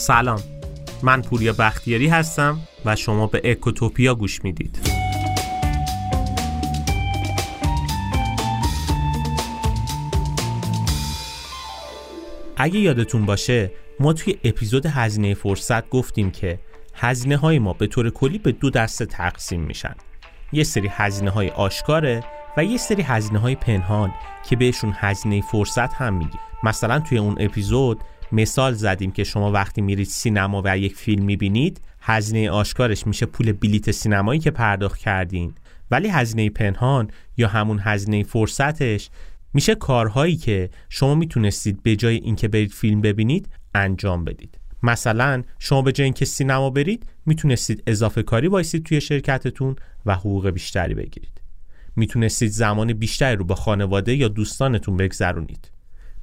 سلام. من پوریا بختیاری هستم و شما به اکوتوپیا گوش می‌دید. اگه یادتون باشه ما توی اپیزود هزینه فرصت گفتیم که هزینه های ما به طور کلی به دو دسته تقسیم میشن. یه سری هزینه های آشکاره و یه سری هزینه های پنهان که بهشون هزینه فرصت هم میگیم. مثلا توی اون اپیزود مثال زدیم که شما وقتی میرید سینما و یک فیلم می‌بینید هزینه آشکارش میشه پول بلیت سینمایی که پرداخت کردین. ولی هزینه پنهان یا همون هزینه فرصتش میشه کارهایی که شما می‌تونستید به جای اینکه برید فیلم ببینید انجام بدید. مثلا شما به جای اینکه سینما برید می‌تونستید اضافه کاری بایستید توی شرکتتون و حقوق بیشتری بگیرید. می‌تونستید زمان بیشتری رو با خانواده یا دوستانتون بگذرونید.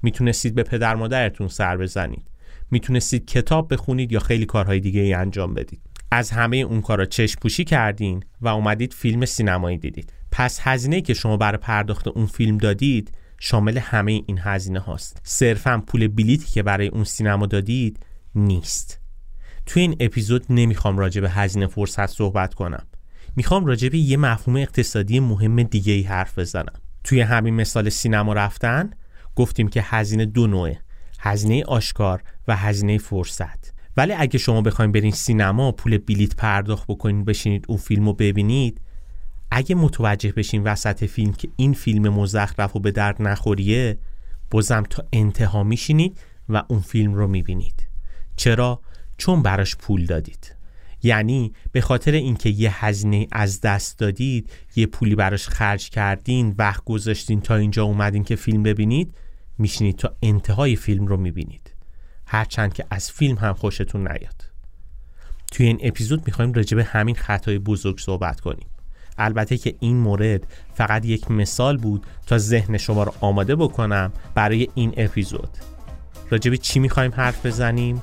می‌تونستید به پدر مادرتون سر بزنید. می‌تونستید کتاب بخونید یا خیلی کارهای دیگه ای انجام بدید. از همه اون کارا چشم پوشی کردین و اومدید فیلم سینمایی دیدید. پس هزینه که شما برای پرداخت اون فیلم دادید شامل همه این هزینه هاست. صرفا پول بلیتی که برای اون سینما دادید نیست. توی این اپیزود نمی‌خوام راجع به هزینه فرصت صحبت کنم. می‌خوام راجع به یه مفهوم اقتصادی مهم دیگه ای حرف بزنم. توی همین مثال سینما رفتن گفتیم که هزینه دو نوعه هزینه آشکار و هزینه فرصت. ولی اگه شما بخواید برین سینما پول بلیت پرداخت بکنید بشینید اون فیلم رو ببینید اگه متوجه بشین وسط فیلم که این فیلم مزخرف و به درد نخوریه بازم تا انتها میشینید و اون فیلم رو می‌بینید. چرا؟ چون براش پول دادید. یعنی به خاطر اینکه یه هزینه از دست دادید یه پولی براش خرج کردین وقت گذاشتین تا اینجا اومدین که فیلم ببینید میشینید تا انتهای فیلم رو می‌بینید. هرچند که از فیلم هم خوشتون نیاد. توی این اپیزود می‌خوایم راجع به همین خطای بزرگ صحبت کنیم. البته که این مورد فقط یک مثال بود تا ذهن شما رو آماده بکنم برای این اپیزود. راجع به چی می‌خوایم حرف بزنیم؟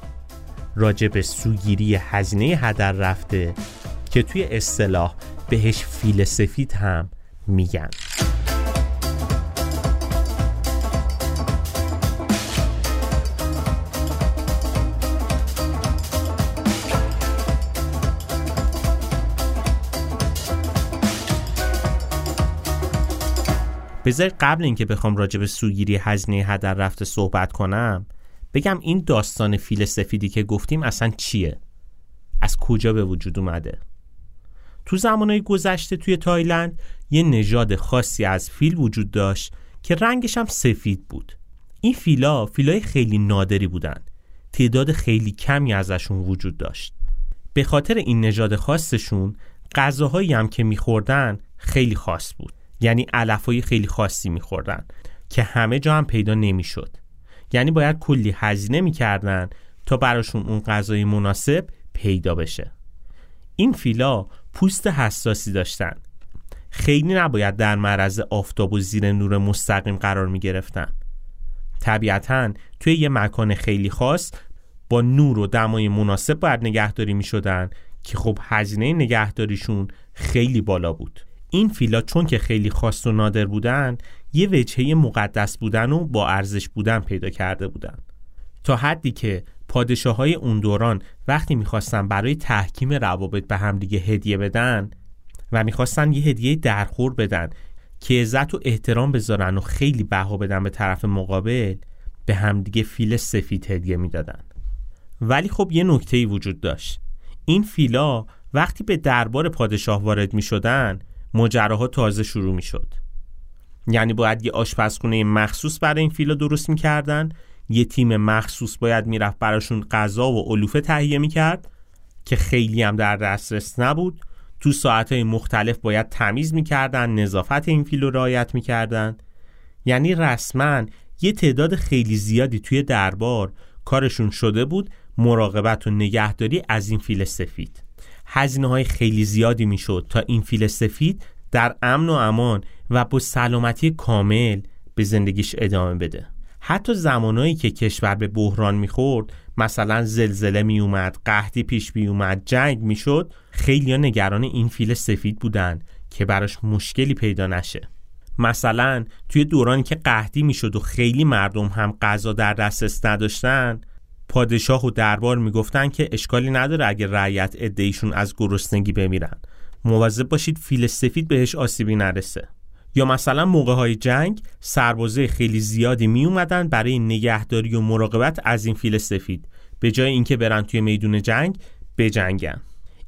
راجع به سوگیری هزینه هدر رفته که توی اصطلاح بهش فیل سفید هم میگن. بذار قبل اینکه بخوام راجع به سوگیری هزینه هدر رفته صحبت کنم بگم این داستان فیل سفیدی که گفتیم اصلا چیه؟ از کجا به وجود اومده؟ تو زمانهای گذشته توی تایلند یه نژاد خاصی از فیل وجود داشت که رنگش هم سفید بود. این فیلا فیلای خیلی نادری بودن. تعداد خیلی کمی ازشون وجود داشت. به خاطر این نژاد خاصشون غذاهایی هم که میخوردن خیلی خاص بود. یعنی علفای خیلی خاصی میخوردن که همه جا هم پیدا نمی‌شد. یعنی باید کلی هزینه می‌کردن تا براشون اون غذای مناسب پیدا بشه. این فیلا پوست حساسی داشتن. خیلی نباید در معرض آفتاب و زیر نور مستقیم قرار می گرفتن طبیعتا توی یه مکان خیلی خاص با نور و دمای مناسب باید نگهداری می شدن که خب هزینه نگهداریشون خیلی بالا بود. این فیلا چون که خیلی خاص و نادر بودن یه وجهه مقدس بودن و با ارزش بودن پیدا کرده بودن. تا حدی که پادشاه های اون دوران وقتی می‌خواستن برای تحکیم روابط به همدیگه هدیه بدن و می‌خواستن یه هدیه درخور بدن که عزت و احترام بذارن و خیلی بها بدن به طرف مقابل به همدیگه فیل سفید هدیه می‌دادن. ولی خب یه نکته ای وجود داشت. این فیلا وقتی به دربار پادشاه وارد می شدن ماجراها تازه شروع می شد یعنی باید یه آشپزخونه مخصوص برای این فیلا درست می‌کردن یه تیم مخصوص باید می‌رفت براشون غذا و علوفه تهیه می‌کرد که خیلی هم در دسترس نبود. تو ساعتهای مختلف باید تمیز می‌کردن نظافت این فیل رو رعایت می‌کردن. یعنی رسما یه تعداد خیلی زیادی توی دربار کارشون شده بود مراقبت و نگهداری از این فیل سفید. هزینه های خیلی زیادی می‌شد تا این فیل سفید در امن و امان و با سلامتی کامل به زندگیش ادامه بده. حتی زمانایی که کشور به بحران می‌خورد مثلا زلزله میومد قحطی پیش میومد جنگ می‌شد خیلی نگران این فیل سفید بودن که براش مشکلی پیدا نشه. مثلا توی دورانی که قحطی می‌شد و خیلی مردم هم غذا در دسترس نداشتن پادشاه و دربار می‌گفتن که اشکالی نداره اگر رعیت ادهیشون از گرسنگی بمیرن. مواظب باشید فیل سفید بهش آسیبی نرسه. یا مثلا موقع های جنگ سربازه خیلی زیادی می اومدن برای نگهداری و مراقبت از این فیل سفید. به جای اینکه برن توی میدون جنگ بجنگن.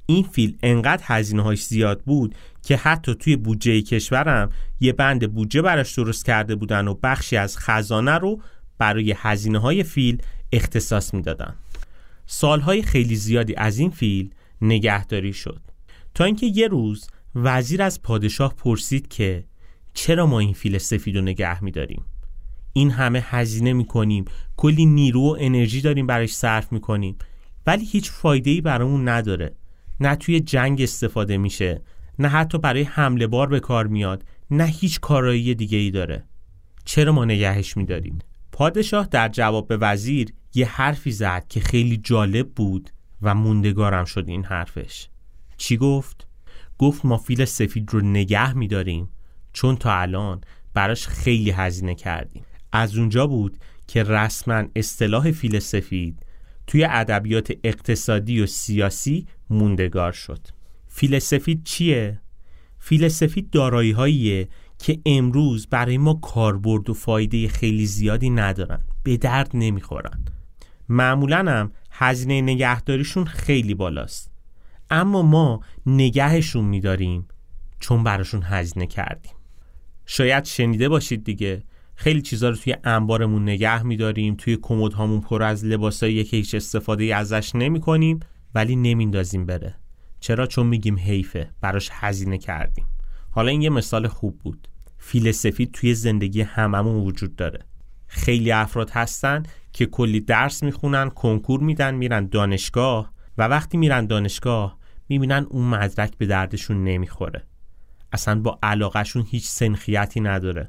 این فیل انقدر هزینه هاش زیاد بود که حتی توی بودجه کشورم یه بند بودجه براش درست کرده بودن و بخشی از خزانه رو برای هزینه های فیل اختصاص می‌دادن. سالهای خیلی زیادی از این فیل نگهداری شد. تا اینکه یه روز وزیر از پادشاه پرسید که چرا ما این فیل سفید رو نگه میداریم؟ این همه هزینه می‌کنیم کلی نیرو و انرژی داریم براش صرف می‌کنیم ولی هیچ فایده ای برامون نداره. نه توی جنگ استفاده میشه نه حتی برای حمله بار به کار میاد نه هیچ کارایی دیگه ای داره. چرا ما نگهش میداریم؟ پادشاه در جواب به وزیر یه حرفی زد که خیلی جالب بود و موندگارم شد این حرفش چی گفت؟ گفت ما فیل سفید رو نگه میداریم چون تا الان براش خیلی هزینه کردیم از اونجا بود که رسما اصطلاح فیل سفید توی ادبیات اقتصادی و سیاسی موندگار شد فیل سفید چیه؟ فیل سفید دارایی که امروز برای ما کاربرد و فایده خیلی زیادی ندارن. به درد نمی‌خورن. معمولا هم هزینه نگهداریشون خیلی بالاست. اما ما نگهشون میداریم چون براشون هزینه کردیم. شاید شنیده باشید دیگه. خیلی چیزا رو توی انبارمون نگه میداریم. توی کمد هامون پر از لباسایی که هیچ استفاده ازش نمی کنیم ولی نمیندازیم بره. چرا؟ چون میگیم حیفه. براش هزینه کردیم. حالا این یه مثال خوب بود. فیل سفید توی زندگی هممون وجود داره. خیلی افراد هستن که کلی درس می‌خونن کنکور میدن میرن دانشگاه و وقتی میرن دانشگاه می‌بینن اون مدرک به دردشون نمی‌خوره. اصلا با علاقهشون هیچ سنخیتی نداره.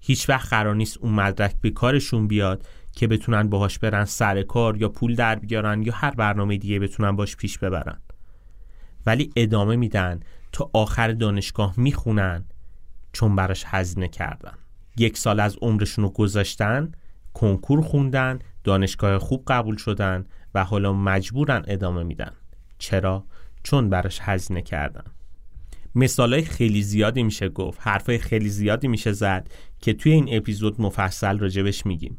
هیچ وقت قرار نیست اون مدرک به کارشون بیاد که بتونن باهاش برن سر کار یا پول در بیارن یا هر برنامه دیگه بتونن باش پیش ببرن. ولی ادامه میدن تا آخر دانشگاه می‌خونن چون براش هزینه کردن. یک سال از عمرشون رو گذاشتن کنکور خوندن دانشگاه خوب قبول شدن و حالا مجبورن ادامه میدن. چرا؟ چون براش هزینه کردن. مثالای خیلی زیادی میشه گفت. حرفای خیلی زیادی میشه زد که توی این اپیزود مفصل راجبش میگیم.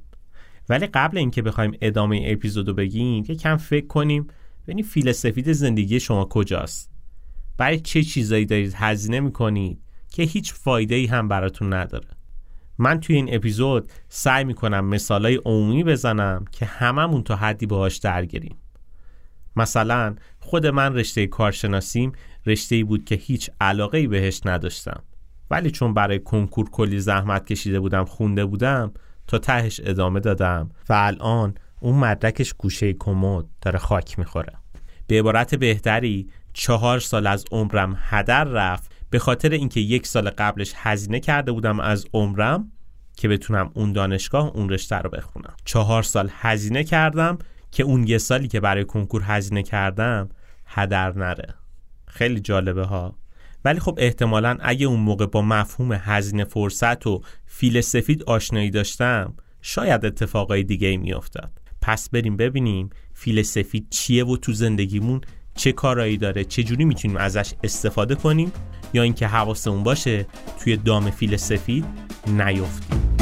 ولی قبل اینکه بخوایم ادامه اپیزودو بگیم کم فکر کنیم. ببینیم فیل سفید زندگی شما کجاست؟ برای چه چیزایی دارید هزینه می‌کنید که هیچ فایده ای هم براتون نداره. من توی این اپیزود سعی می‌کنم مثالای عمومی بزنم که هممون تا حدی باهاش درگیریم. مثلا خود من رشته کارشناسیم رشته ای بود که هیچ علاقه ای بهش نداشتم. ولی چون برای کنکور کلی زحمت کشیده بودم خونده بودم تا تهش ادامه دادم و الان اون مدرکش گوشه کمد داره خاک می‌خوره. به عبارت بهتری چهار سال از عمرم هدر رفت. به خاطر اینکه یک سال قبلش هزینه کرده بودم از عمرم که بتونم اون دانشگاه اون رشته رو بخونم. چهار سال هزینه کردم که اون یه سالی که برای کنکور هزینه کردم هدر نره. خیلی جالبه ها. ولی خب احتمالا اگه اون موقع با مفهوم هزینه فرصت و فیل سفید آشنایی داشتم شاید اتفاقای دیگه ای میافتاد. پس بریم ببینیم فیل سفید چیه و تو زندگیمون چه کارایی داره چه جوری می‌تونیم ازش استفاده کنیم یا اینکه حواسمون باشه توی دام فیل سفید نیفتیم.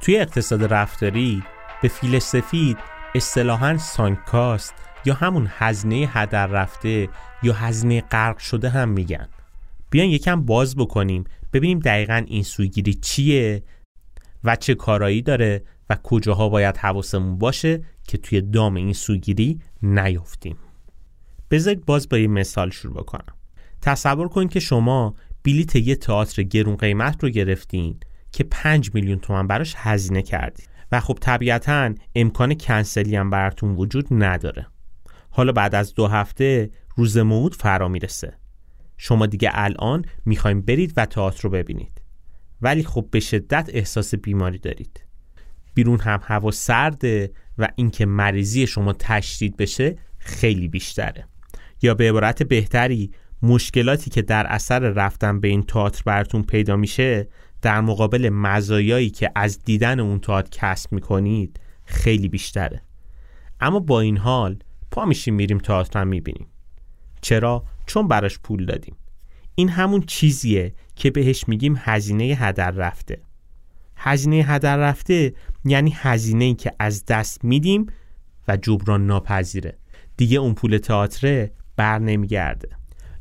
توی اقتصاد رفتاری به فیل سفید اصطلاحا سانکاست. یا همون هزینه هدر رفته یا هزینه غرق شده هم میگن. بیان یکم باز بکنیم ببینیم دقیقا این سوگیری چیه و چه کارایی داره و کجاها باید حواسمون باشه که توی دام این سوگیری نیفتیم. بذارید باز با یه مثال شروع بکنم. تصور کنید که شما بلیت یه تئاتر گرون قیمت رو گرفتین که 5 میلیون تومن براش هزینه کردید و خب طبیعتا امکان کنسلی هم براتون وجود نداره. حالا بعد از دو هفته روز موعود فرا می‌رسه. شما دیگه الان می‌خوایم برید و تئاتر رو ببینید. ولی خب به شدت احساس بیماری دارید. بیرون هم هوا سرده و اینکه مریضی شما تشدید بشه خیلی بیشتره. یا به عبارت بهتری مشکلاتی که در اثر رفتن به این تئاتر براتون پیدا میشه در مقابل مزایایی که از دیدن اون تئاتر کسب می‌کنید خیلی بیشتره. اما با این حال پا میشیم میریم تئاتر هم می‌بینیم. چرا؟ چون براش پول دادیم. این همون چیزیه که بهش میگیم هزینه هدر رفته. هزینه هدر رفته یعنی هزینه ای که از دست میدیم و جبران ناپذیره. دیگه اون پول تئاتر بر نمیگرده.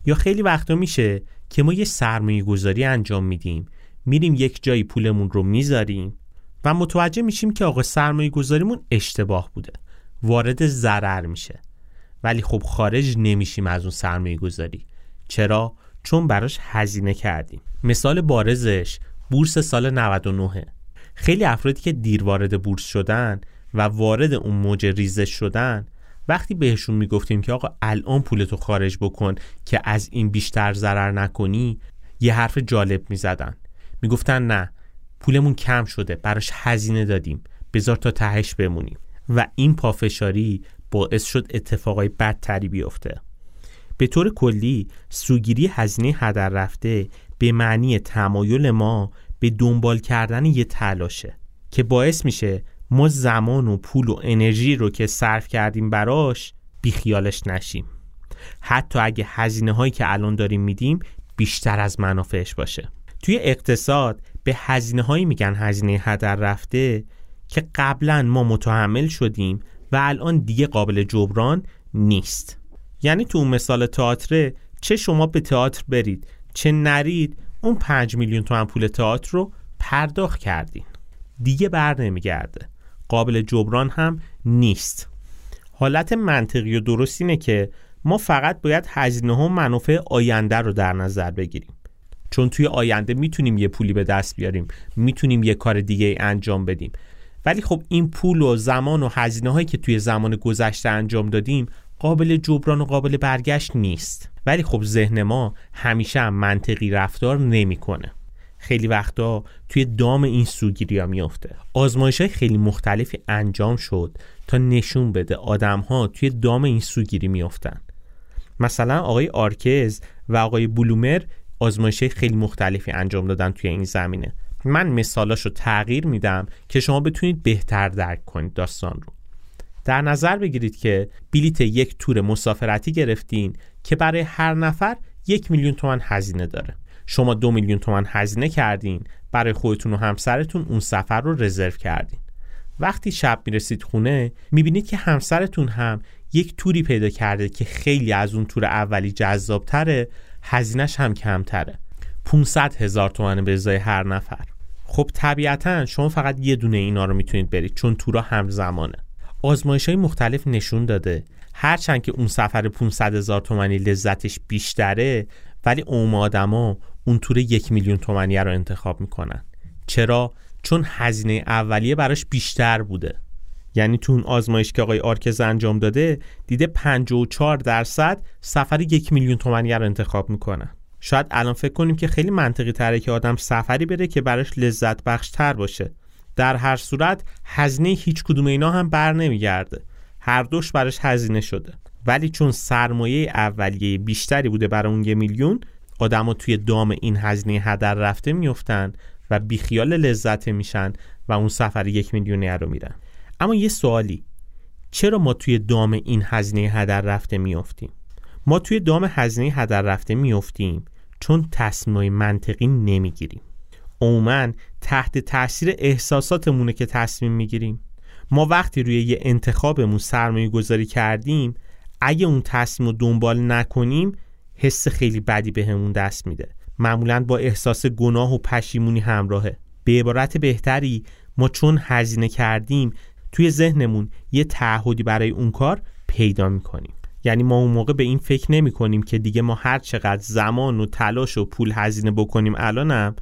یا خیلی وقتا میشه که ما یه سرمایه گذاری انجام میدیم. میریم یک جایی پولمون رو می‌ذاریم و متوجه میشیم که آقا سرمایه گذاریمون اشتباه بوده. وارد ضرر میشه. ولی خب خارج نمیشیم از اون سرمایه گذاری. چرا؟ چون براش هزینه کردیم. مثال بارزش بورس سال 99 خیلی افرادی که دیر وارد بورس شدن و وارد اون موج ریزش شدن وقتی بهشون می‌گفتیم که آقا الان پولتو خارج بکن که از این بیشتر ضرر نکنی یه حرف جالب می‌زدن. می‌گفتن نه پولمون کم شده براش هزینه دادیم. بذار تا تهش بمونیم. و این پافشاری باعث شد اتفاقای بدتری بیفته. به طور کلی سوگیری هزینه هدر رفته به معنی تمایل ما به دنبال کردن یه تلاشه که باعث میشه ما زمان و پول و انرژی رو که صرف کردیم براش بیخیالش نشیم. حتی اگه هزینه هایی که الان داریم میدیم بیشتر از منافعش باشه. توی اقتصاد به هزینه هایی میگن هزینه هدر رفته که قبلا ما متحمل شدیم و الان دیگه قابل جبران نیست. یعنی تو اون مثال تئاتر چه شما به تئاتر برید چه نرید اون پنج میلیون تومن پول تئاتر رو پرداخت کردین. دیگه بر نمیگرده. قابل جبران هم نیست. حالت منطقی و درست اینه که ما فقط باید هزینه ها منافع آینده رو در نظر بگیریم. چون توی آینده می‌تونیم یه پولی به دست بیاریم می‌تونیم یه کار دیگه انجام بدیم. ولی خب این پول و زمان و هزینه هایی که توی زمان گذشته انجام دادیم قابل جبران و قابل برگشت نیست. ولی خب ذهن ما همیشه هم منطقی رفتار نمی‌کنه. خیلی وقتا توی دام این سوگیری ها میافته. آزمایش های خیلی مختلفی انجام شد تا نشون بده آدم ها توی دام این سوگیری میافتن. مثلا آقای آرکز و آقای بلومر آزمایش خیلی مختلفی انجام دادن توی این زمینه. من مثالاش رو تغییر میدم که شما بتونید بهتر درک کنید داستان رو. در نظر بگیرید که بلیت یک تور مسافرتی گرفتین که برای هر نفر یک میلیون تومن هزینه داره. شما دو میلیون تومن هزینه کردین برای خودتون و همسرتون اون سفر رو رزرو کردین. وقتی شب می‌رسید خونه می‌بینید که همسرتون هم یک توری پیدا کرده که خیلی از اون تور اولی جذابتره هزینهش هم کمتره. 500 هزار تومن به ازای هر نفر. خب طبیعتا شما فقط یه دونه اینا رو می‌تونید برید چون تورا همزمانه آزمایش های مختلف نشون داده. هرچند که اون سفر 500 هزار تومنی لذتش بیشتره ولی عموم آدما اون تور یک میلیون تومنیه رو انتخاب می‌کنن. چرا؟ چون هزینه اولیه براش بیشتر بوده. یعنی تو اون آزمایش که آقای آرکز انجام داده دیده 54 درصد سفر یک میلیون تومنیه رو انتخاب می‌کنن. شاید الان فکر کنیم که خیلی منطقی تره که آدم سفری بره که براش لذت بخش تر باشه. در هر صورت هزینه هیچ کدوم اینا هم بر نمیگرده. هر دوش براش هزینه شده. ولی چون سرمایه اولیه بیشتری بوده برای اون یه میلیون آدما توی دام این هزینه هدر رفته میفتن و بیخیال لذت میشن و اون سفر یک میلیونی رو میرن. اما یه سوالی. چرا ما توی دام این هزینه هدر رفته میافتیم؟ ما توی دام هزینه هدر رفته میافتیم چون تصمیم منطقی نمی‌گیریم. عموما تحت تاثیر احساساتمونه که تصمیم می‌گیریم. ما وقتی روی یه انتخابمون سرمایه گذاری کردیم اگه اون تصمیم رو دنبال نکنیم حس خیلی بدی بهمون به دست میده. معمولا با احساس گناه و پشیمونی همراهه. به عبارت بهتری ما چون هزینه کردیم توی ذهنمون یه تعهدی برای اون کار پیدا می‌کنیم. یعنی ما اون موقع به این فکر نمی کنیم که دیگه ما هر چقدر زمان و تلاش و پول هزینه بکنیم الانم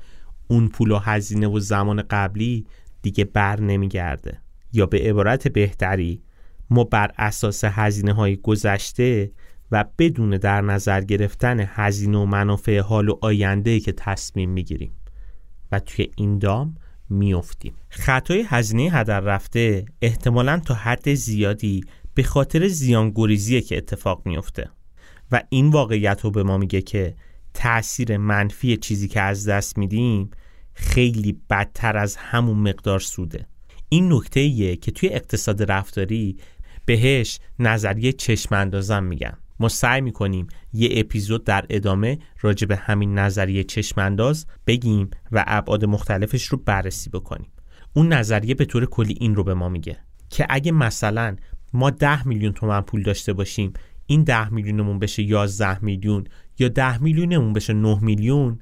اون پول و هزینه و زمان قبلی دیگه بر نمیگرده یا به عبارت بهتری ما بر اساس هزینه های گذشته و بدون در نظر گرفتن هزینه و منافع حال و آینده که تصمیم می‌گیریم و توی این دام میافتیم. خطای هزینه هدر رفته احتمالا تا حد زیادی به خاطر زیانگریزیه که اتفاق میفته. و این واقعیت رو به ما میگه که تاثیر منفی چیزی که از دست میدیم خیلی بدتر از همون مقدار سوده. این نکته ایه که توی اقتصاد رفتاری بهش نظریه چشم اندازم میگن. ما سعی می‌کنیم یه اپیزود در ادامه راجع به همین نظریه چشم انداز بگیم و ابعاد مختلفش رو بررسی بکنیم. اون نظریه به طور کلی این رو به ما میگه که اگه مثلا ما ده میلیون تومن پول داشته باشیم این ده میلیونمون بشه 11 میلیون یا ده میلیونمون بشه 9 میلیون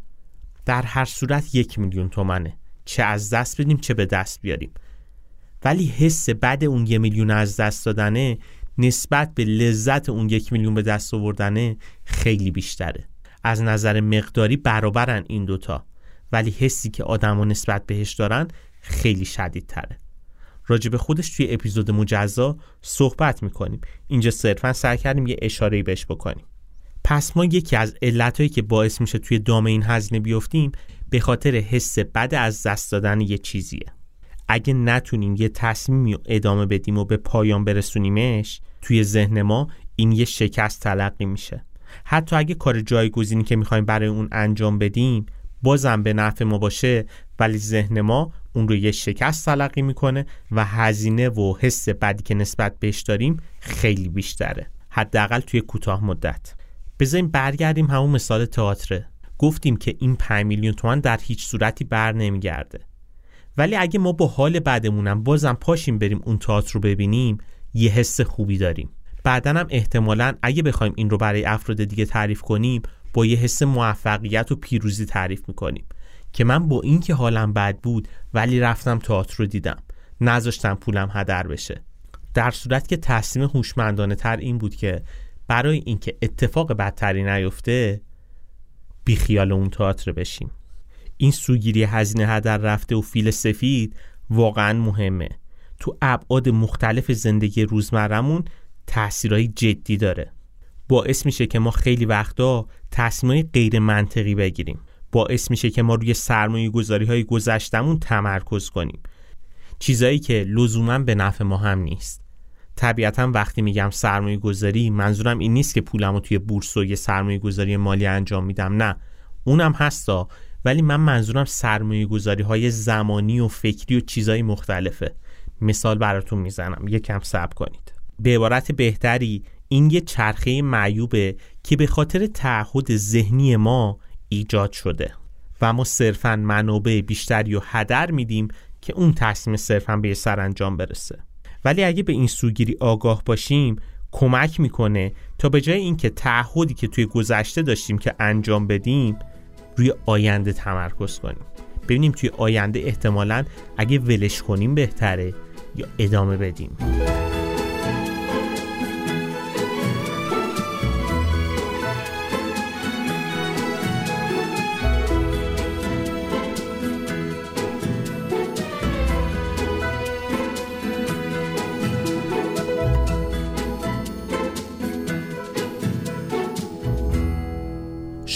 در هر صورت یک میلیون تومنه. چه از دست بدیم چه به دست بیاریم. ولی حس بعد اون یه میلیون از دست دادنه نسبت به لذت اون یک میلیون به دست آوردنه خیلی بیشتره. از نظر مقداری برابرن این دوتا. ولی حسی که آدما نسبت بهش دارن خیلی شدید تره راجع به خودش توی اپیزود مجزا صحبت می‌کنیم. اینجا صرفا سعی کردیم یه اشاره بهش بکنیم. پس ما یکی از علتهایی که باعث میشه توی دام این هزینه بیفتیم به خاطر حس بد از دست دادن یه چیزیه. اگه نتونیم یه تصمیمی رو ادامه بدیم و به پایان برسونیمش توی ذهن ما این یه شکست تلقی میشه. حتی اگه کار جایگزینی که می‌خوایم برای اون انجام بدیم بازم به نفع ما باشه ولی ذهن ما اون رو یه شکست تلقی می‌کنه و هزینه و حس بدی که نسبت بهش داریم خیلی بیشتره. حداقل توی کوتاه مدت. بذاریم برگردیم همون مثال تئاتر گفتیم که این 5 میلیون تومان در هیچ صورتی بر نمیگرده. ولی اگه ما با حال بعدمونم بازم پاشیم بریم اون تئاتر رو ببینیم یه حس خوبی داریم. بعدا هم احتمالا اگه بخوایم این رو برای افراد دیگه تعریف کنیم با یه حس موفقیت و پیروزی تعریف می‌کنیم که من با اینکه حالم بد بود ولی رفتم تئاتر رو دیدم. نذاشتم پولم هدر بشه. در صورت که تصمیم هوشمندانه تر این بود که برای اینکه اتفاق بدتری نیفته بیخیال اون تئاتر بشیم. این سوگیری هزینه هدر رفته و فیل سفید واقعا مهمه. تو ابعاد مختلف زندگی روزمرمون تاثیرهای جدی داره. باعث میشه که ما خیلی وقتا تصمیمای غیر منطقی بگیریم. باعث میشه که ما روی سرمایه گذاری های گذشتمون تمرکز کنیم. چیزایی که لزوما به نفع ما هم نیست. طبیعتا وقتی میگم سرمایه گذاری منظورم این نیست که پولمو توی بورس و یه سرمایه گذاری مالی انجام میدم نه. اونم هستا ولی من منظورم سرمایه گذاری های زمانی و فکری و چیزهای مختلفه. مثال براتون می‌زنم. یکم صبر کنید. به عبارت بهتری این یه چرخه معیوبه که به خاطر تعهد ذهنی ما ایجاد شده. و ما صرفا منابع بیشتری و هدر میدیم که اون تصمیم صرفا به سرانجام برسه. ولی اگه به این سوگیری آگاه باشیم کمک می‌کنه تا به جای اینکه تعهدی که توی گذشته داشتیم که انجام بدیم روی آینده تمرکز کنیم. ببینیم توی آینده احتمالا اگه ولش کنیم بهتره یا ادامه بدیم.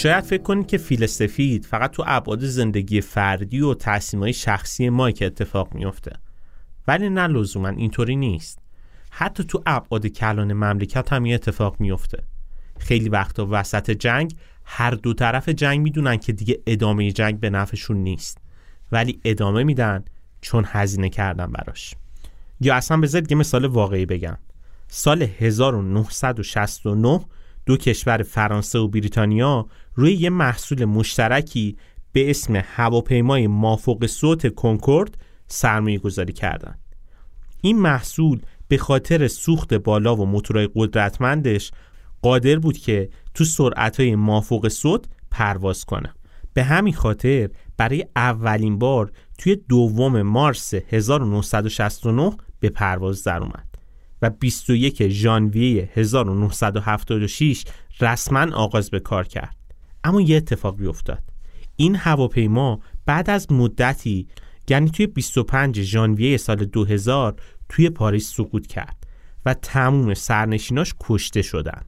شاید فکر کنید که فیل سفید فقط تو ابعاد زندگی فردی و های شخصی ما که اتفاق میفته ولی نه لزوما اینطوری نیست. حتی تو ابعاد کلان مملکت هم یه اتفاق میفته خیلی وقتا وسط جنگ هر دو طرف جنگ می‌دونن که دیگه ادامه جنگ به نفعشون نیست. ولی ادامه میدن چون هزینه کردن براش. یا اصلا بذارید یه مثال واقعی بگم. سال 1969 دو کشور فرانسه و بریتانیا روی یه محصول مشترکی به اسم هواپیمای مافوق صوت کنکورد سرمایه گذاری کردن. این محصول به خاطر سوخت بالا و موتورهای قدرتمندش قادر بود که تو سرعتهای مافوق صوت پرواز کنه. به همین خاطر برای اولین بار توی دوم مارس 1969 به پرواز در اومد. و 21 ژانویه 1976 رسما آغاز به کار کرد. اما یه اتفاقی افتاد. این هواپیما بعد از مدتی یعنی توی 25 ژانویه سال 2000 توی پاریس سقوط کرد و تموم سرنشیناش کشته شدن.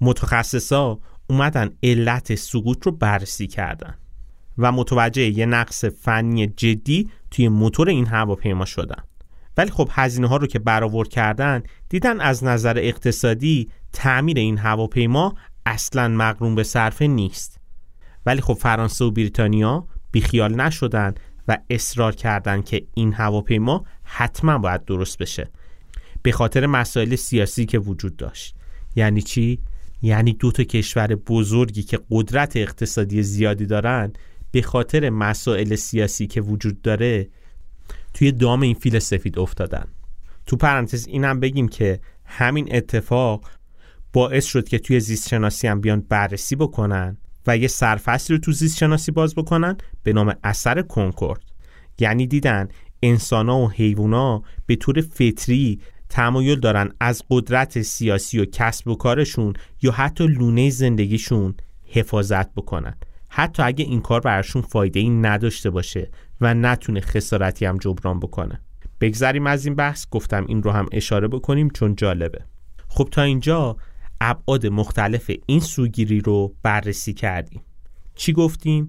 متخصصا اومدن علت سقوط رو بررسی کردن و متوجه یه نقص فنی جدی توی موتور این هواپیما شدن. ولی خب هزینه ها رو که برآورد کردن دیدن از نظر اقتصادی تعمیر این هواپیما اصلا مقرون به صرفه نیست. ولی خب فرانسه و بریتانیا بیخیال نشدن و اصرار کردند که این هواپیما حتما باید درست بشه. به خاطر مسائل سیاسی که وجود داشت. یعنی چی؟ یعنی دو تا کشور بزرگی که قدرت اقتصادی زیادی دارن به خاطر مسائل سیاسی که وجود داره توی دام این فیل سفید افتادن. تو پرانتز اینم بگیم که همین اتفاق باعث شد که توی زیست شناسی هم بیان بررسی بکنن و یه سرفصلی رو تو زیست شناسی باز بکنن به نام اثر کنکورد. یعنی دیدن انسان و حیوونا به طور فطری تمایل دارن از قدرت سیاسی و کسب و کارشون یا حتی لونه زندگیشون حفاظت بکنن. حتی اگه این کار براشون فایده ای نداشته باشه و نتونه خسارتی هم جبران بکنه. بگذریم از این بحث گفتم این رو هم اشاره بکنیم چون جالبه. خب تا اینجا ابعاد مختلف این سوگیری رو بررسی کردیم. چی گفتیم؟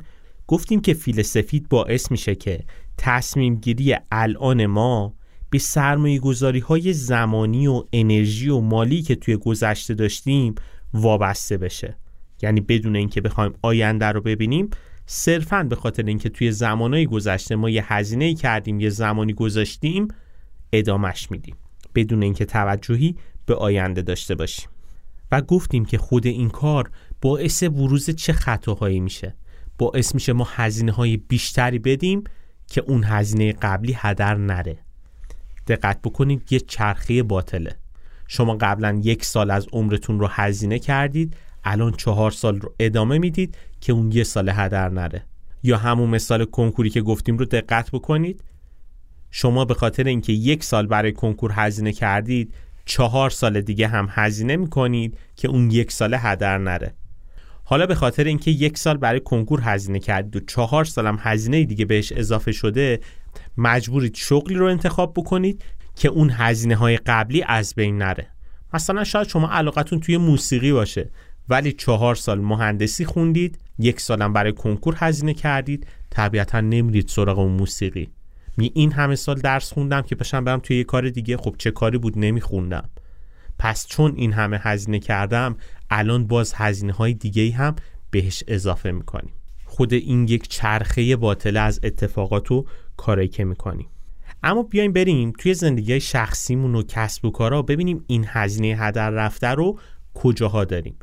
گفتیم که فیل سفید باعث میشه که تصمیم گیری الان ما به سرمایه گذاری های زمانی و انرژی و مالی که توی گذشته داشتیم وابسته بشه. یعنی بدون اینکه بخوایم آینده رو ببینیم صرفا به خاطر اینکه توی زمانهای گذشته ما یه هزینه کردیم یه زمانی گذاشتیم ادامش میدیم. بدون اینکه توجهی به آینده داشته باشیم. و گفتیم که خود این کار باعث بروز چه خطاهایی میشه. باعث میشه ما هزینه های بیشتری بدیم که اون هزینه قبلی هدر نره. دقت بکنید یه چرخه باطله. شما قبلا یک سال از عمرتون رو هزینه کردید الان چهار سال رو ادامه می‌دید. که اون یه سال هدر نره. یا همون مثال کنکوری که گفتیم رو دقت بکنید. شما به خاطر اینکه یک سال برای کنکور هزینه کردید چهار سال دیگه هم هزینه می‌کنید که اون یک سال هدر نره. حالا به خاطر اینکه یک سال برای کنکور هزینه کردید و چهار سال هم هزینه دیگه بهش اضافه شده مجبورید شغلی رو انتخاب بکنید که اون هزینه های قبلی از بین نره. مثلا شاید شما علاقتون توی موسیقی باشه. ولی چهار سال مهندسی خوندید یک سالم برای کنکور هزینه کردید طبیعتا نمیرید سراغ اون موسیقی. می این همه سال درس خوندم که بشم برم توی یه کار دیگه. خب چه کاری بود؟ نمیخوندم. پس چون این همه هزینه کردم الان باز هزینه های دیگه هم بهش اضافه می‌کنیم. خود این یک چرخه باطله از اتفاقات و کارایی که می‌کنیم. اما بیایم بریم توی زندگی شخصیمون و کسب و کارا ببینیم این هزینه هدر رفته رو کجاها داریم.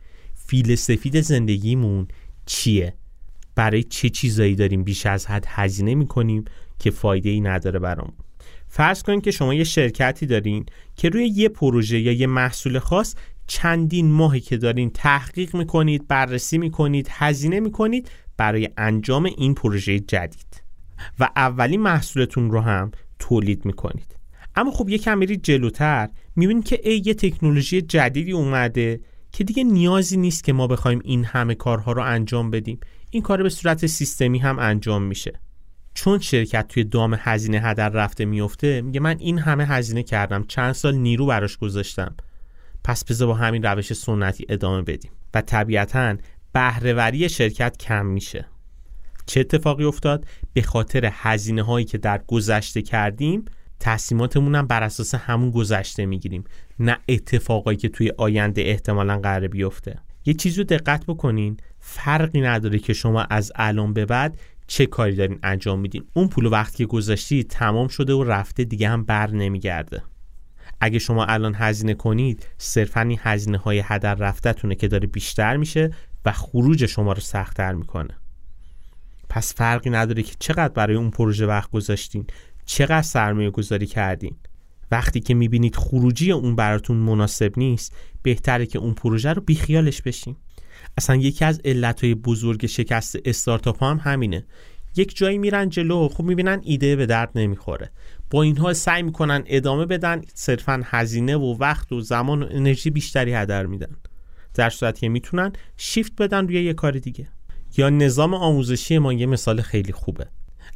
فیل سفید زندگیمون چیه؟ برای چه چیزایی داریم بیش از حد هزینه می‌کنیم که فایده ای نداره برامون؟ فرض کنید که شما یه شرکتی دارین که روی یه پروژه یا یه محصول خاص چندین ماهی که دارین تحقیق می‌کنید بررسی می‌کنید هزینه می‌کنید برای انجام این پروژه جدید و اولین محصولتون رو هم تولید می‌کنید. اما خب یه کمی جلوتر می‌بینید که ای یه تکنولوژی جدیدی اومده که دیگه نیازی نیست که ما بخوایم این همه کارها رو انجام بدیم. این کار به صورت سیستمی هم انجام میشه. چون شرکت توی دام هزینه هدر رفته میفته میگه من این همه هزینه کردم چند سال نیرو براش گذاشتم. پس بذار با همین روش سنتی ادامه بدیم و طبیعتا بهرهوری شرکت کم میشه. چه اتفاقی افتاد؟ به خاطر هزینه هایی که در گذشته کردیم تصمیماتمون هم بر اساس همون گذشته می‌گیریم. نه اتفاقایی که توی آینده احتمالا قرار بیفته. یه چیزی رو دقت بکنین فرقی نداره که شما از الان به بعد چه کاری دارین انجام میدین. اون پول وقتی که گذاشتی تمام شده و رفته دیگه هم بر نمیگرده. اگه شما الان هزینه کنید صرفا این هزینه های هدر رفتهتونه که داره بیشتر میشه و خروج شما رو سختتر می‌کنه. پس فرقی نداره که چقدر برای اون پروژه وقت گذاشتین چقدر سرمایه گذاری کردین. وقتی که می‌بینید خروجی اون براتون مناسب نیست بهتره که اون پروژه رو بیخیالش بشین. اصلا یکی از علتهای بزرگ شکست استارتاپ هم همینه. یک جایی میرن جلو خب می‌بینن ایده به درد نمی‌خوره. با اینها سعی می‌کنن ادامه بدن صرفا هزینه و وقت و زمان و انرژی بیشتری هدر میدن. در صورتی که می‌تونن شیفت بدن روی یه کار دیگه. یا نظام آموزشی ما یه مثال خیلی خوبه.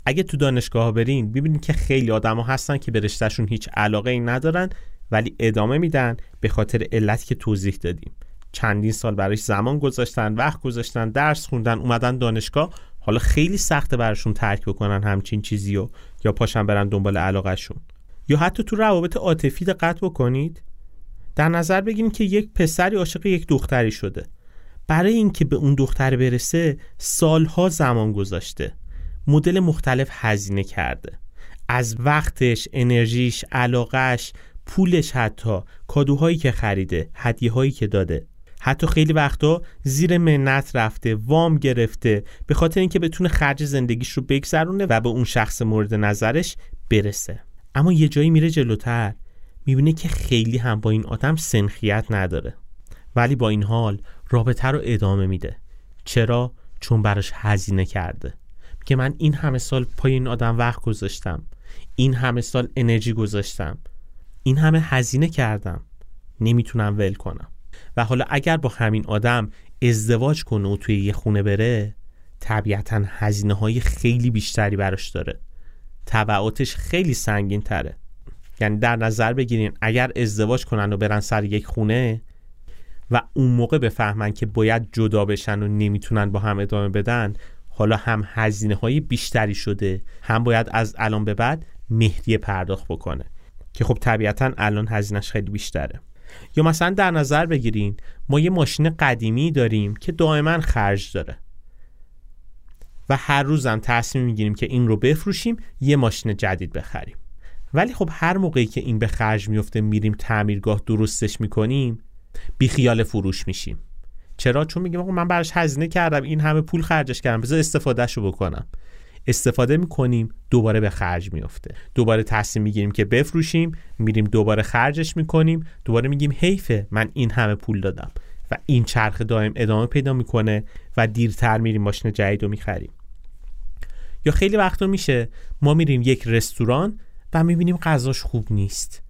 اگه تو دانشگاه برین ببینید که خیلی آدما هستن که به هیچ علاقه ای ندارن ولی ادامه میدن به خاطر علتی که توضیح دادیم. چندین سال برایش زمان گذاشتن وقت گذاشتن درس خوندن اومدن دانشگاه. حالا خیلی سخته براشون ترک بکنن همچین چیزی و یا پاشن برن دنبال علاقهشون. یا حتی تو روابط عاطفی دقت بکنید. در نظر بگیریم که یک پسری عاشق یک دختری شده. برای اینکه به اون دختر برسه سالها زمان گذاشته. مدل مختلف هزینه کرده. از وقتش، انرژیش، علاقش، پولش حتی کادوهایی که خریده، هدیه هایی که داده. حتی خیلی وقتا زیر منت رفته وام گرفته به خاطر اینکه بتونه خرج زندگیش رو بگذرونه و به اون شخص مورد نظرش برسه. اما یه جایی میره جلوتر می‌بینه که خیلی هم با این آدم سنخیت نداره. ولی با این حال رابطه رو ادامه میده. چرا؟ چون براش هزینه کرده. که من این همه سال پای این آدم وقت گذاشتم. این همه سال انرژی گذاشتم. این همه هزینه کردم. نمی‌تونم ول کنم. و حالا اگر با همین آدم ازدواج کنه و توی یه خونه بره طبیعتا هزینه های خیلی بیشتری براش داره. تبعاتش خیلی سنگین تره یعنی در نظر بگیرین اگر ازدواج کنن و برن سر یک خونه و اون موقع بفهمن که باید جدا بشن و نمی‌تونن با هم ادامه بدن حالا هم هزینه های بیشتری شده هم باید از الان به بعد مهریه پرداخت بکنه که خب طبیعتا الان هزینهش خیلی بیشتره. یا مثلا در نظر بگیرین ما یه ماشین قدیمی داریم که دائما خرج داره. و هر روزم تصمیم می‌گیریم که این رو بفروشیم یه ماشین جدید بخریم. ولی خب هر موقعی که این به خرج میفته میریم تعمیرگاه درستش می‌کنیم بیخیال فروش میشیم. چرا؟ چون میگیم من براش هزینه کردم این همه پول خرجش کردم بذار استفادهشو بکنم. استفاده می‌کنیم دوباره به خرج میفته دوباره تصمیم می‌گیریم که بفروشیم میریم دوباره خرجش می‌کنیم دوباره میگیم حیفه من این همه پول دادم. و این چرخ دائم ادامه پیدا می‌کنه و دیرتر میریم ماشین جدید رو می‌خریم. یا خیلی وقتا میشه ما میریم یک رستوران و می‌بینیم غذاش خوب نیست.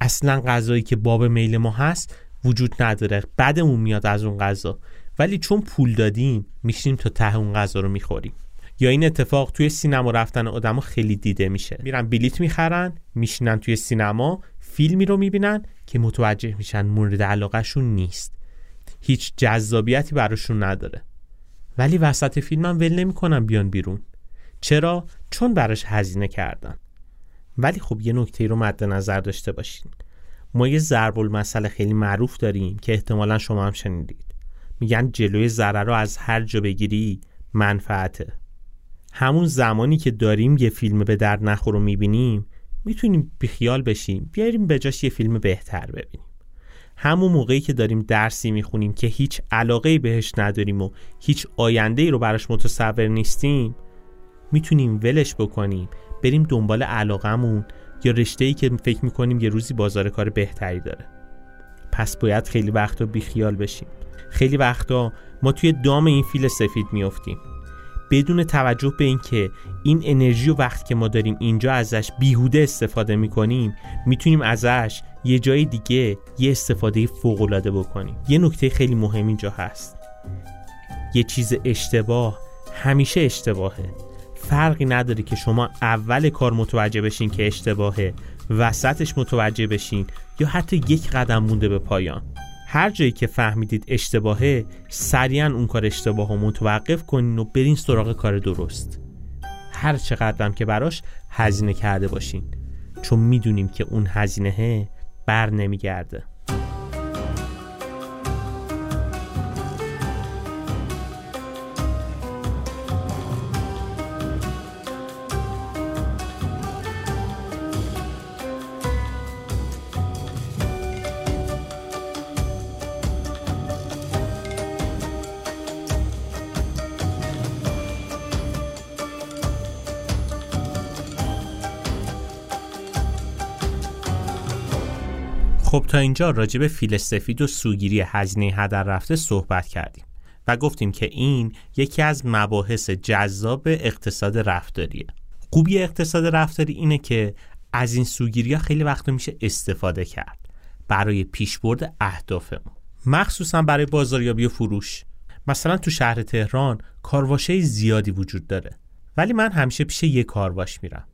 اصلا غذایی که باب میل ما هست وجود نداره. بعدمون میاد از اون غذا. ولی چون پول دادیم میشیم تا ته اون غذا رو می‌خوریم. یا این اتفاق توی سینما رفتن آدما خیلی دیده میشه. میرن بلیت می‌خرن میشینن توی سینما فیلمی رو می‌بینن که متوجه میشن مورد علاقهشون نیست. هیچ جذابیتی براشون نداره. ولی وسط فیلمم ول نمی‌کنن بیان بیرون. چرا؟ چون براش هزینه کردن. ولی خب یه نکته رو مد نظر داشته باشین. ما یه ضرب المثل خیلی معروف داریم که احتمالا شما هم شنیدید. میگن جلوی ضرر رو از هر جا بگیری منفعته. همون زمانی که داریم یه فیلم به درد نخور رو می‌بینیم می‌تونیم بیخیال بشیم. بیاریم به جاش یه فیلم بهتر ببینیم. همون موقعی که داریم درسی می‌خونیم که هیچ علاقه بهش نداریم و هیچ آینده ای رو براش متصور نیستیم می‌تونیم ولش بکنیم بریم دنبال علاقمون یا رشته ای که فکر می‌کنیم یه روزی بازار کار بهتری داره. پس باید خیلی وقتا بیخیال بشیم. خیلی وقتا ما توی دام این فیل سفید میافتیم. بدون توجه به اینکه این انرژی و وقت که ما داریم اینجا ازش بیهوده استفاده می‌کنیم می‌تونیم ازش یه جای دیگه یه استفاده فوقالعاده بکنیم. یه نکته خیلی مهم اینجا هست. یه چیز اشتباه همیشه اشتباهه. فرقی نداره که شما اول کار متوجه بشین که اشتباهه وسطش متوجه بشین یا حتی یک قدم مونده به پایان. هر جایی که فهمیدید اشتباهه سریعا اون کار اشتباه رو متوقف کنین و برین سراغ کار درست. هر چقدرم که براش هزینه کرده باشین. چون می‌دونیم که اون هزینه بر نمیگرده. خب تا اینجا راجع به فیل سفید و سوگیری هزینه هدر رفته صحبت کردیم و گفتیم که این یکی از مباحث جذاب اقتصاد رفتاریه. خوبی اقتصاد رفتاری اینه که از این سوگیری ها خیلی وقت میشه استفاده کرد برای پیشبرد اهدافمون. مخصوصا برای بازاریابی و فروش. مثلا تو شهر تهران کارواشه زیادی وجود داره. ولی من همیشه پیش یه کارواش میرم.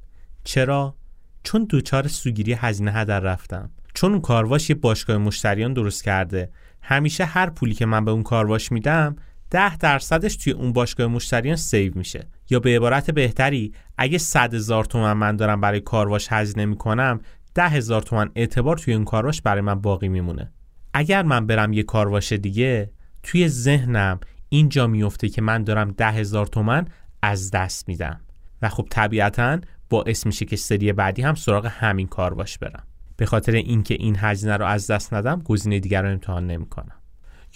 چرا؟ چون دوچار سوگیری هزینه هدر رفتم. چون کارواش یه باشگاه مشتریان درست کرده. همیشه هر پولی که من به اون کارواش میدم ده درصدش توی اون باشگاه مشتریان سیو میشه. یا به عبارت بهتری اگه 100 هزار تومن من دارم برای کارواش هزینه می‌کنم ده هزار تومن اعتبار توی اون کارواش برای من باقی میمونه. اگر من برم یه کارواش دیگه توی ذهنم اینجا میفته که من دارم ده هزار تومن از دست میدم. و خب طبیعتا باعث میشه که سری بعدی هم سراغ همین کارواش برم. به خاطر اینکه این هزینه رو از دست ندم گزینه دیگر رو امتحان نمی‌کنم.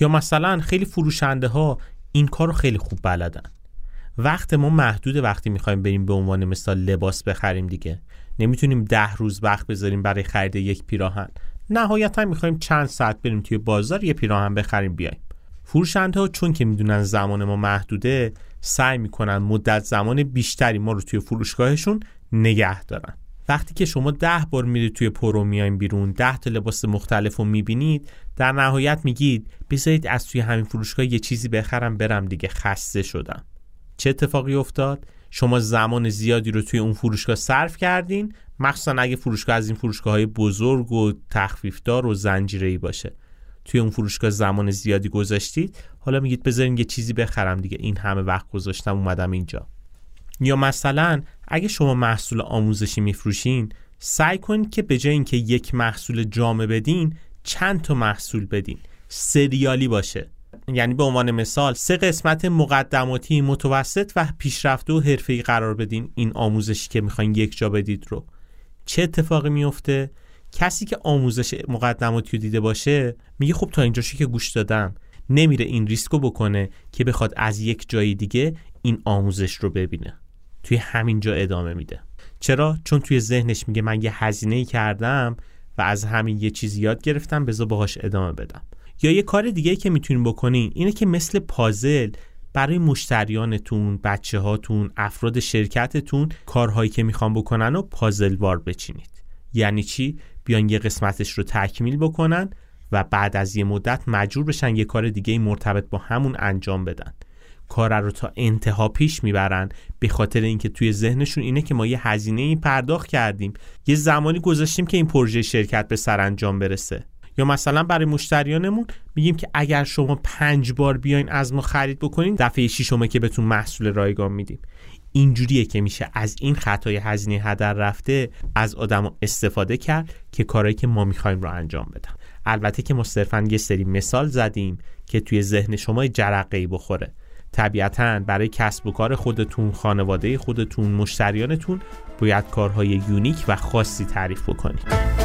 یا مثلا خیلی فروشنده ها این کار رو خیلی خوب بلدن. وقت ما محدود وقتی می‌خوایم بریم به عنوان مثال لباس بخریم دیگه. نمی‌تونیم ده روز وقت بذاریم برای خرید یک پیراهن. نهایتا می‌خوایم چند ساعت بریم توی بازار یه پیراهن بخریم بیایم. فروشنده ها چون که می‌دونن زمان ما محدوده سعی می‌کنن مدت زمان بیشتری ما رو توی فروشگاهشون نگه دارن. وقتی که شما ده بار میرید توی پرو میایم بیرون ده تا لباس مختلف رو می‌بینید در نهایت میگید بذارید از توی همین فروشگاه یه چیزی بخرم برم دیگه خسته شدم. چه اتفاقی افتاد؟ شما زمان زیادی رو توی اون فروشگاه صرف کردین مخصوصا اگه فروشگاه از این فروشگاه های بزرگ و تخفیفدار و زنجیره‌ای باشه. توی اون فروشگاه زمان زیادی گذاشتید حالا میگید بذارین یه چیزی بخرم دیگه این همه وقت گذاشتم اومدم اینجا. یا مثلا اگه شما محصول آموزشی میفروشین سعی کنید که به جای اینکه یک محصول جامع بدین چند تا محصول بدین. سریالی باشه. یعنی به عنوان مثال سه قسمت مقدماتی متوسط و پیشرفته و حرفه‌ای قرار بدین این آموزشی که می‌خواین یک جا بدید رو. چه اتفاقی میفته کسی که آموزش مقدماتی رو دیده باشه میگه خب تا اینجاشی که گوش دادم. نمیره این ریسکو بکنه که بخواد از یک جای دیگه این آموزش رو ببینه. توی همین جا ادامه میده چرا چون توی ذهنش میگه من یه هزینه کردم و از همین یه چیز یاد گرفتم بذار باهاش ادامه بدم یا یه کار دیگه که می‌تونین بکنین اینه که مثل پازل برای مشتریانتون، بچه هاتون، افراد شرکتتون کارهایی که می‌خوان بکنن و پازل وار بچینید. یعنی چی؟ بیان یه قسمتش رو تکمیل بکنن و بعد از یه مدت مجبور بشن یه کار دیگه مرتبط با همون انجام بدن. کار رو تا انتها پیش می‌برن به خاطر اینکه توی ذهنشون اینه که ما یه هزینه این پرداخت کردیم. یه زمانی گذاشتیم که این پروژه شرکت به سرانجام برسه. یا مثلا برای مشتریانمون میگیم که اگر شما پنج بار بیاین از ما خرید بکنین دفعه شما که بهتون محصول رایگان میدیم. اینجوریه که میشه از این خطای هزینه هدر رفته از آدم استفاده کرد که کارهایی که ما می‌خوایم رو انجام بدن. البته که ما صرفا یه سری مثال زدیم که توی ذهن شما جرقه بخوره. طبیعتا برای کسب و کار خودتون خانواده خودتون مشتریانتون باید کارهای یونیک و خاصی تعریف بکنید.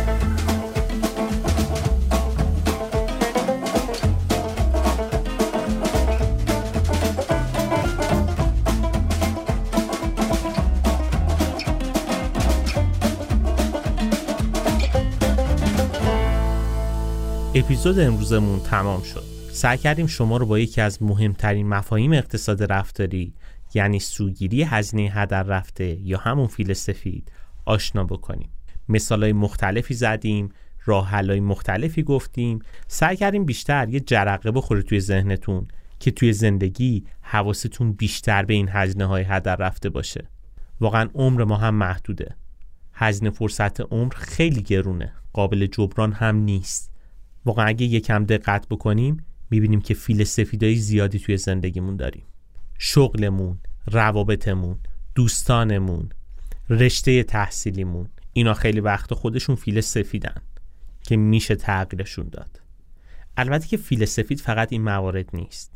اپیزود امروزمون تمام شد. سعی کردیم شما رو با یکی از مهمترین مفاهیم اقتصاد رفتاری یعنی سوگیری هزینه هدر رفته یا همون فیل سفید آشنا بکنیم. مثالای مختلفی زدیم راه حلای مختلفی گفتیم. سعی کردیم بیشتر یه جرقه بخوره توی ذهنتون که توی زندگی حواستون بیشتر به این هزینه های هدر رفته باشه. واقعا عمر ما هم محدوده. هزینه فرصت عمر خیلی گرونه. قابل جبران هم نیست. واقعا اگه یکم دقت بکنیم می‌بینیم که فیل سفیدای زیادی توی زندگیمون داریم. شغلمون روابطمون دوستانمون رشته تحصیلیمون اینا خیلی وقت خودشون فیل سفیدن که میشه تغییرشون داد. البته که فیل سفید فقط این موارد نیست.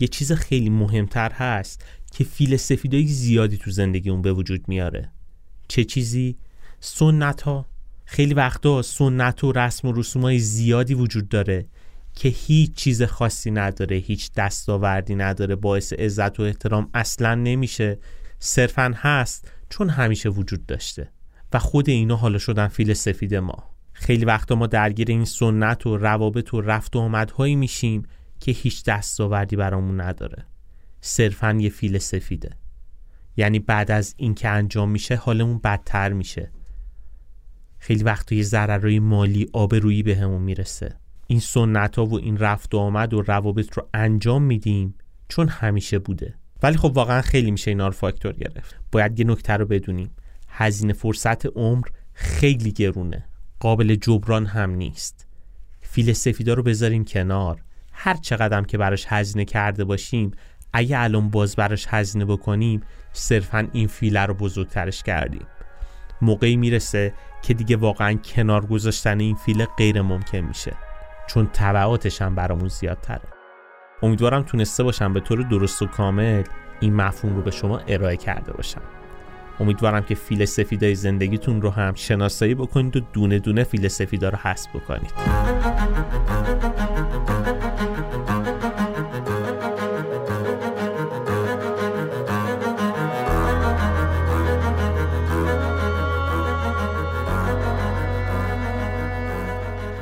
یه چیز خیلی مهمتر هست که فیل سفیدای زیادی تو زندگیمون به وجود میاره. چه چیزی؟ سنت ها خیلی وقتا سنت و رسم و رسوم های زیادی وجود داره که هیچ چیز خاصی نداره هیچ دستاوردی نداره باعث عزت و احترام اصلا نمیشه صرفا هست چون همیشه وجود داشته. و خود اینا حالا شدن فیل سفید ما. خیلی وقتا ما درگیر این سنت و روابط و رفت و آمدهایی میشیم که هیچ دستاوردی برامون نداره. صرفا یه فیل سفیده. یعنی بعد از اینکه انجام میشه حالمون بدتر میشه. خیلی وقتا یه ضررهای مالی آبرویی بهمون به می‌رسه. این سنت ها و این رفت و آمد و روابط رو انجام میدیم چون همیشه بوده. ولی خب واقعا خیلی میشه اینا رو فاکتور گرفت. باید یه نکته رو بدونیم. هزینه فرصت عمر خیلی گرونه. قابل جبران هم نیست. فیل سفیدا رو بذاریم کنار. هر چقدر که براش هزینه کرده باشیم اگه الان باز براش هزینه بکنیم صرفا این فیله رو بزرگترش کردیم. موقعی می‌رسه که دیگه واقعا کنار گذاشتن این فیله غیر ممکن میشه. چون تبعاتش هم برامون زیادتره. امیدوارم تونسته باشم به طور درست و کامل این مفهوم رو به شما ارائه کرده باشم. امیدوارم که فیل سفیدای زندگیتون رو هم شناسایی بکنید و دونه دونه فیل سفیدا رو حذف بکنید.